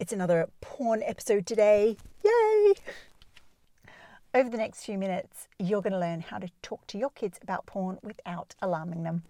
It's another porn episode today. Yay! Over the next few minutes, you're going to learn how to talk to your kids about porn without alarming them.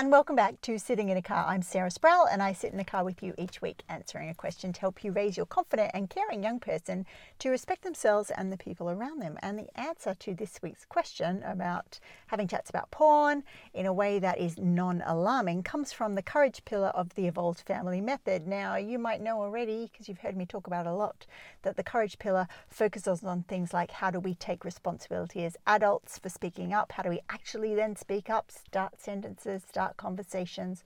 And welcome back to Sitting in a Car. I'm Sarah Sproul, and I sit in a car with you each week answering a question to help you raise your confident and caring young person to respect themselves and the people around them. And the answer to this week's question about having chats about porn in a way that is non alarming comes from the courage pillar of the Evolved Family Method. Now, you might know already, because you've heard me talk about a lot, that the courage pillar focuses on things like how do we take responsibility as adults for speaking up? How do we actually then speak up, start sentences, start start conversations,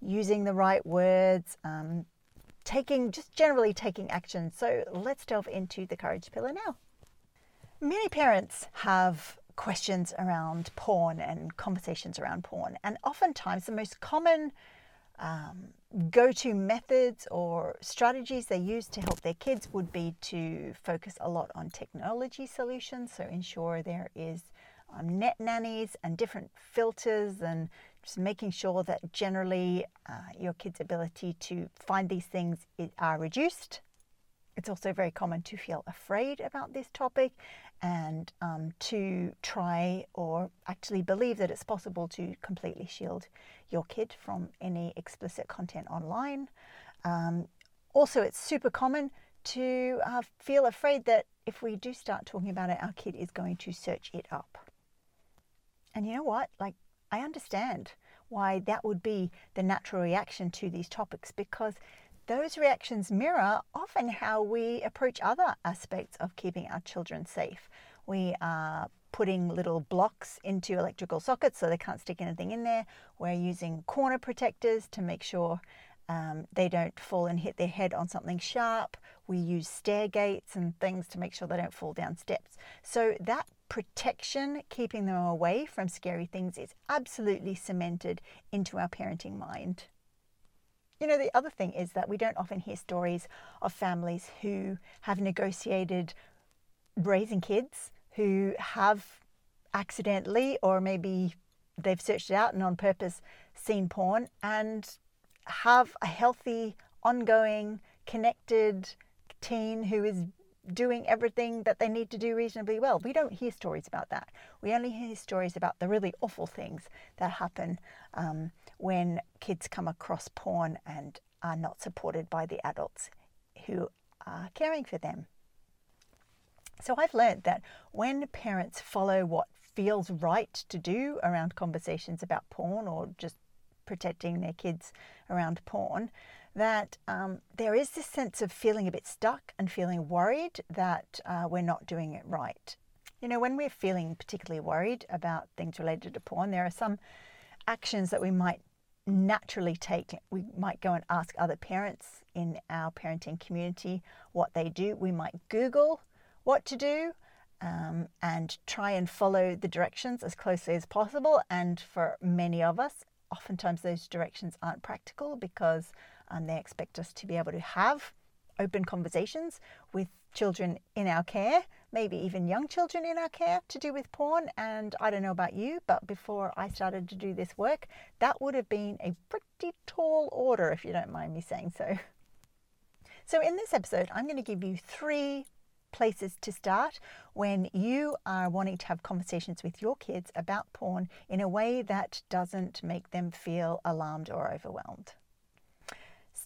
using the right words, um, taking just generally taking action. So let's delve into the courage pillar now. Many parents have questions around porn and conversations around porn, and oftentimes the most common um, go to methods or strategies they use to help their kids would be to focus a lot on technology solutions. So, ensure there is um, net nannies and different filters and just making sure that generally uh, your kids' ability to find these things are reduced. It's also very common to feel afraid about this topic and um, to try or actually believe that it's possible to completely shield your kid from any explicit content online. Um, also, it's super common to uh, feel afraid that if we do start talking about it, our kid is going to search it up. And you know what? Like, I understand why that would be the natural reaction to these topics because those reactions mirror often how we approach other aspects of keeping our children safe. We are putting little blocks into electrical sockets so they can't stick anything in there. We're using corner protectors to make sure um, they don't fall and hit their head on something sharp. We use stair gates and things to make sure they don't fall down steps. So that protection, keeping them away from scary things, is absolutely cemented into our parenting mind. You know, the other thing is that we don't often hear stories of families who have negotiated raising kids who have accidentally or maybe they've searched it out and on purpose seen porn and have a healthy, ongoing, connected teen who is doing everything that they need to do reasonably well. We don't hear stories about that. We only hear stories about the really awful things that happen um, when kids come across porn and are not supported by the adults who are caring for them. So I've learned that when parents follow what feels right to do around conversations about porn or just protecting their kids around porn, that um, there is this sense of feeling a bit stuck and feeling worried that uh, we're not doing it right. You know, when we're feeling particularly worried about things related to porn, there are some actions that we might naturally take. We might go and ask other parents in our parenting community what they do. We might Google what to do um, and try and follow the directions as closely as possible. And for many of us, oftentimes those directions aren't practical because um, they expect us to be able to have open conversations with children in our care, maybe even young children in our care to do with porn. And I don't know about you, but before I started to do this work, that would have been a pretty tall order, if you don't mind me saying so. So, in this episode, I'm going to give you three places to start when you are wanting to have conversations with your kids about porn in a way that doesn't make them feel alarmed or overwhelmed.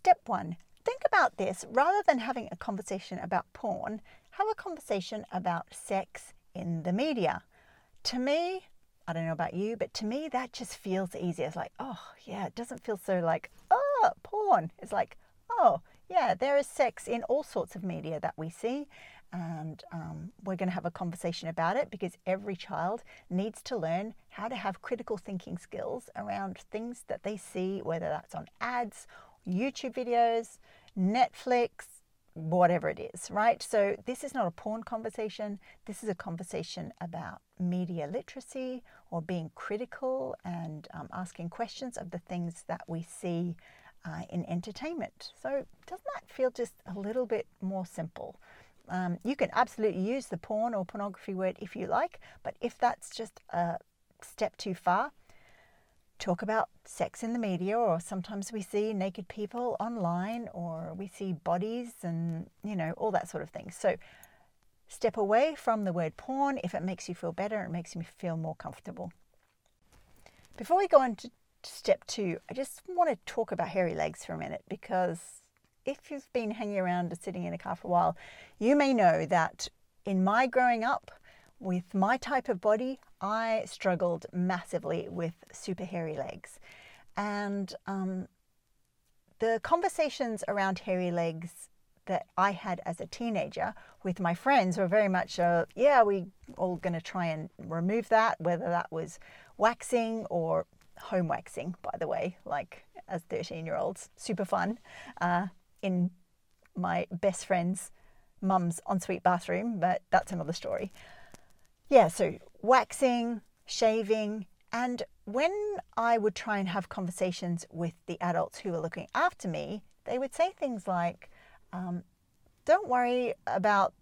Step one think about this rather than having a conversation about porn, have a conversation about sex in the media. To me, I don't know about you, but to me, that just feels easier. It's like, oh, yeah, it doesn't feel so like, oh, porn. It's like, oh, yeah, there is sex in all sorts of media that we see. And um, we're going to have a conversation about it because every child needs to learn how to have critical thinking skills around things that they see, whether that's on ads YouTube videos, Netflix, whatever it is, right? So, this is not a porn conversation. This is a conversation about media literacy or being critical and um, asking questions of the things that we see uh, in entertainment. So, doesn't that feel just a little bit more simple? Um, you can absolutely use the porn or pornography word if you like, but if that's just a step too far, talk about sex in the media, or sometimes we see naked people online, or we see bodies and, you know, all that sort of thing. So step away from the word porn if it makes you feel better, it makes you feel more comfortable. Before we go on to step two, I just want to talk about hairy legs for a minute because if you've been hanging around or sitting in a car for a while, you may know that in my growing up, with my type of body, I struggled massively with super hairy legs. And um, the conversations around hairy legs that I had as a teenager with my friends were very much, uh, yeah, we all going to try and remove that, whether that was waxing or home waxing, by the way, like as 13 year olds, super fun uh, in my best friend's mum's ensuite bathroom, but that's another story yeah, so waxing, shaving, and when I would try and have conversations with the adults who were looking after me, they would say things like, um, "Don't worry about,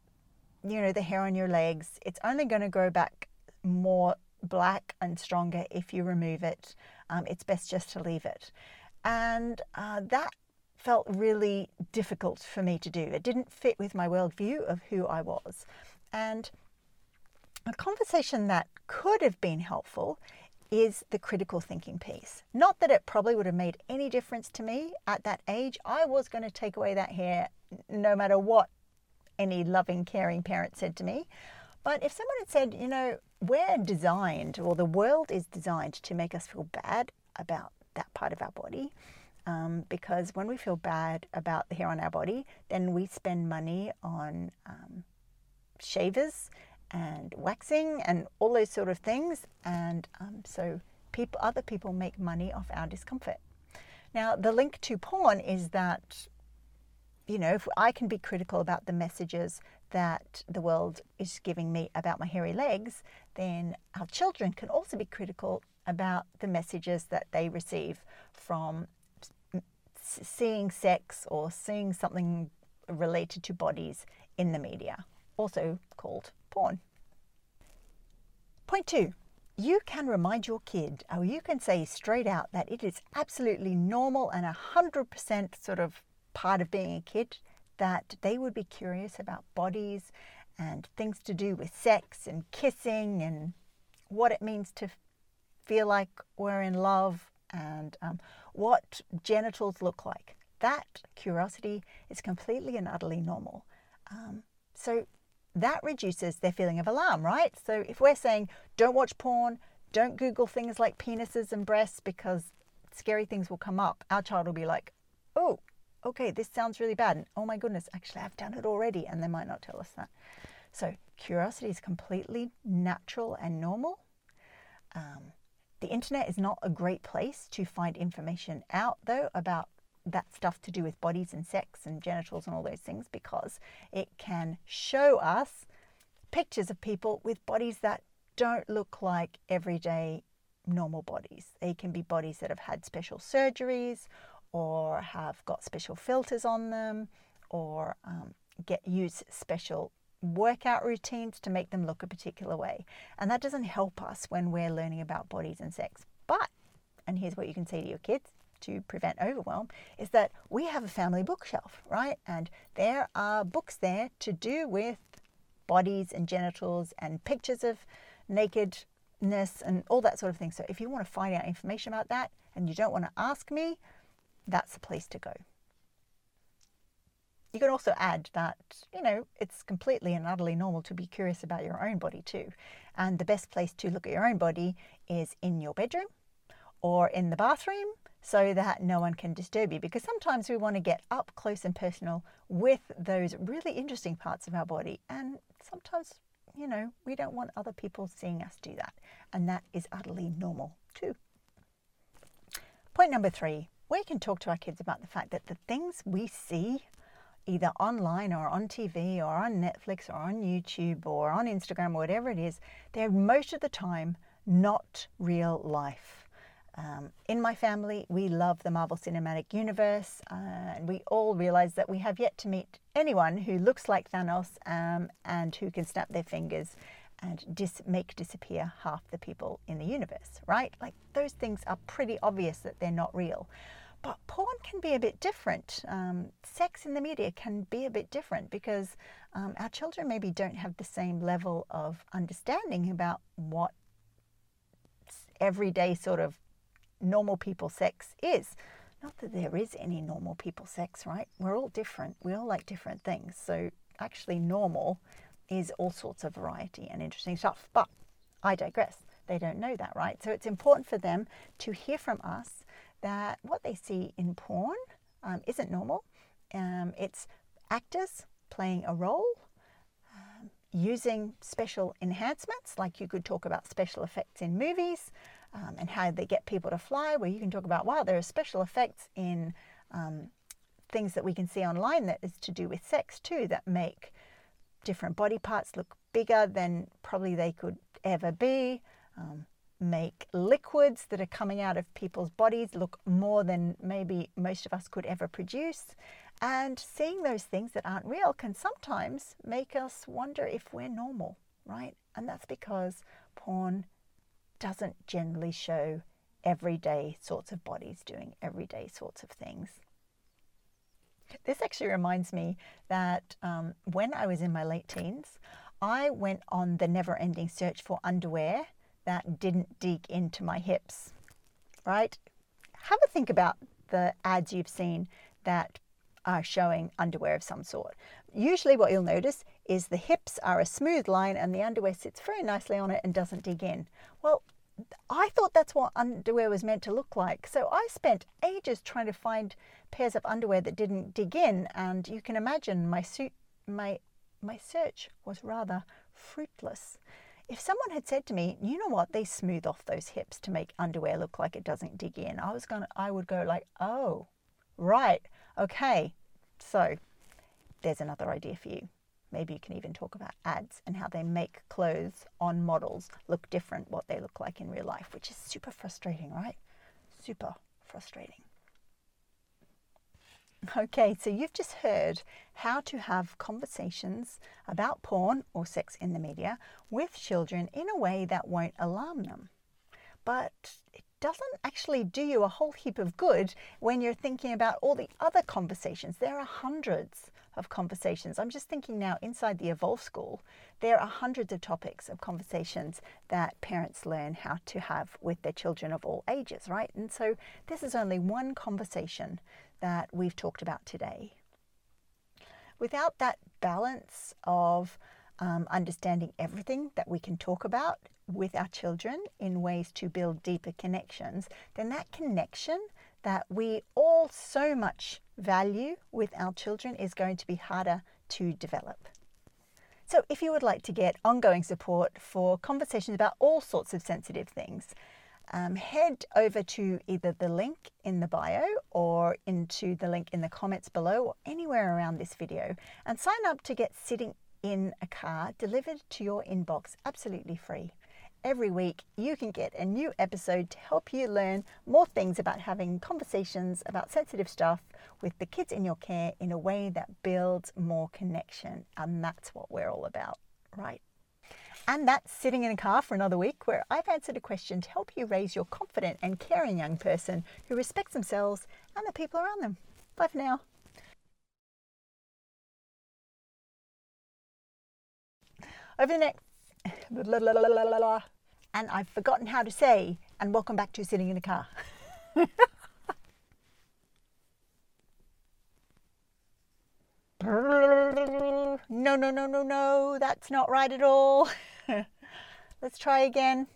you know, the hair on your legs. It's only going to grow back more black and stronger if you remove it. Um, it's best just to leave it." And uh, that felt really difficult for me to do. It didn't fit with my worldview of who I was, and a conversation that could have been helpful is the critical thinking piece. Not that it probably would have made any difference to me at that age. I was going to take away that hair no matter what any loving, caring parent said to me. But if someone had said, you know, we're designed, or the world is designed to make us feel bad about that part of our body, um, because when we feel bad about the hair on our body, then we spend money on um, shavers and waxing and all those sort of things. And um, so people, other people make money off our discomfort. Now, the link to porn is that, you know, if I can be critical about the messages that the world is giving me about my hairy legs, then our children can also be critical about the messages that they receive from seeing sex or seeing something related to bodies in the media, also called porn. Point two, you can remind your kid, or you can say straight out that it is absolutely normal and 100% sort of part of being a kid that they would be curious about bodies and things to do with sex and kissing and what it means to feel like we're in love and um, what genitals look like. That curiosity is completely and utterly normal. Um, so that reduces their feeling of alarm, right? So if we're saying don't watch porn, don't Google things like penises and breasts because scary things will come up, our child will be like, oh, okay, this sounds really bad. And oh my goodness, actually, I've done it already. And they might not tell us that. So curiosity is completely natural and normal. Um, the internet is not a great place to find information out, though, about that stuff to do with bodies and sex and genitals and all those things because it can show us pictures of people with bodies that don't look like everyday normal bodies. They can be bodies that have had special surgeries or have got special filters on them or um, get use special workout routines to make them look a particular way. And that doesn't help us when we're learning about bodies and sex. But, and here's what you can say to your kids to prevent overwhelm is that we have a family bookshelf, right? And there are books there to do with bodies and genitals and pictures of nakedness and all that sort of thing. So if you want to find out information about that and you don't want to ask me, that's the place to go. You can also add that, you know, it's completely and utterly normal to be curious about your own body too. And the best place to look at your own body is in your bedroom or in the bathroom so that no one can disturb you. Because sometimes we want to get up close and personal with those really interesting parts of our body. And sometimes, you know, we don't want other people seeing us do that. And that is utterly normal too. Point number three we can talk to our kids about the fact that the things we see either online or on TV or on Netflix or on YouTube or on Instagram or whatever it is, they're most of the time not real life. Um, in my family, we love the Marvel Cinematic Universe, uh, and we all realize that we have yet to meet anyone who looks like Thanos um, and who can snap their fingers and dis- make disappear half the people in the universe, right? Like those things are pretty obvious that they're not real. But porn can be a bit different. Um, sex in the media can be a bit different because um, our children maybe don't have the same level of understanding about what everyday sort of normal people sex is. Not that there is any normal people sex, right? We're all different. We all like different things. So actually, normal is all sorts of variety and interesting stuff. But I digress. They don't know that, right? So it's important for them to hear from us that what they see in porn um, isn't normal. Um, it's actors playing a role, um, using special enhancements, like you could talk about special effects in movies um, and how they get people to fly, where you can talk about, wow, there are special effects in um, things that we can see online that is to do with sex too, that make different body parts look bigger than probably they could ever be. Um, make liquids that are coming out of people's bodies look more than maybe most of us could ever produce. And seeing those things that aren't real can sometimes make us wonder if we're normal, right? And that's because porn doesn't generally show everyday sorts of bodies doing everyday sorts of things. This actually reminds me that um, when I was in my late teens, I went on the never ending search for underwear that didn't dig into my hips, right? Have a think about the ads you've seen that are showing underwear of some sort. Usually, what you'll notice is the hips are a smooth line and the underwear sits very nicely on it and doesn't dig in. Well, I thought that's what underwear was meant to look like. So I spent ages trying to find pairs of underwear that didn't dig in, and you can imagine my suit, my my search was rather fruitless. If someone had said to me, you know what, they smooth off those hips to make underwear look like it doesn't dig in, I was gonna I would go like, oh, right, okay. So there's another idea for you. Maybe you can even talk about ads and how they make clothes on models look different what they look like in real life, which is super frustrating, right? Super frustrating. Okay, so you've just heard how to have conversations about porn or sex in the media with children in a way that won't alarm them. But it doesn't actually do you a whole heap of good when you're thinking about all the other conversations. There are hundreds of conversations. I'm just thinking now inside the Evolve School, there are hundreds of topics of conversations that parents learn how to have with their children of all ages, right? And so this is only one conversation that we've talked about today. Without that balance of um, understanding everything that we can talk about with our children in ways to build deeper connections, then that connection that we all so much value with our children is going to be harder to develop. So, if you would like to get ongoing support for conversations about all sorts of sensitive things, um, head over to either the link in the bio or into the link in the comments below or anywhere around this video and sign up to get Sitting in a Car delivered to your inbox absolutely free. Every week, you can get a new episode to help you learn more things about having conversations about sensitive stuff with the kids in your care in a way that builds more connection. And that's what we're all about, right? And that's sitting in a car for another week where I've answered a question to help you raise your confident and caring young person who respects themselves and the people around them. Bye for now. Over the next. and I've forgotten how to say, and welcome back to sitting in a car. no, no, no, no, no, that's not right at all. Let's try again.